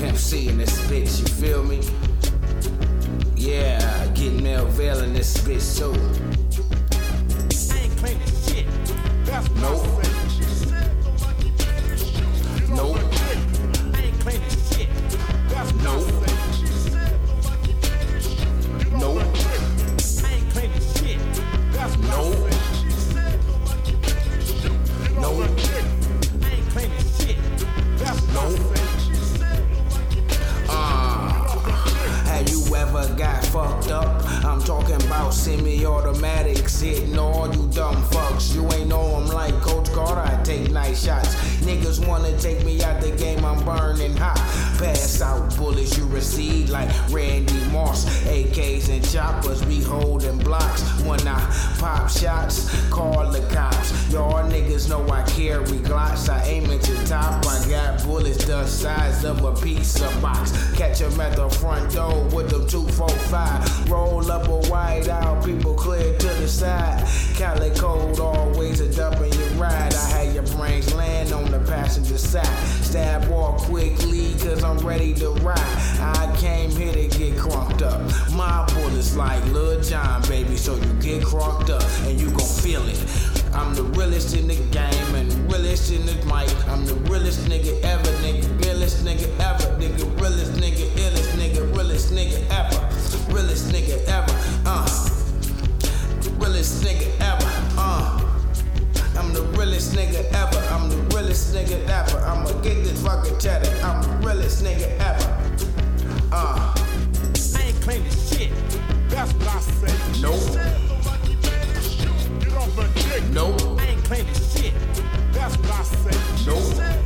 Pimp C in this bitch, you feel me? Yeah, getting Mel Vale in this bitch too. Fucked up? I'm talking about semi-automatics hitting all you dumb fucks. You ain't know I'm like Coach Carter. I take nice shots. Niggas wanna take me out the game. I'm burning hot. Pass out bullets you receive like Randy Moss. AKs and choppers be holding blocks. When I pop shots, call the cops. Y'all niggas know I carry glocks. I the size of a pizza box. Catch 'em at the front door with them 245. Roll up a white out, people clear to the side. Cali code always a dump in your ride. I had your brains land on the passenger side. Stab walk quickly, cause I'm ready to ride. I came here to get crunked up. My bullets like Lil Jon, baby, so you get crunked up and you gon' feel it. I'm the realest in the game and realest in the mic. I'm the realest nigga ever, Realest nigga ever, uh. I'm the realest nigga ever. I'm the realest nigga ever. I'ma get this fucking cheddar. I'm the realest nigga ever. Uh, I ain't claiming shit. That's what I said. nope, Get off my dick. nope, I ain't claiming shit. That's what I said. nope,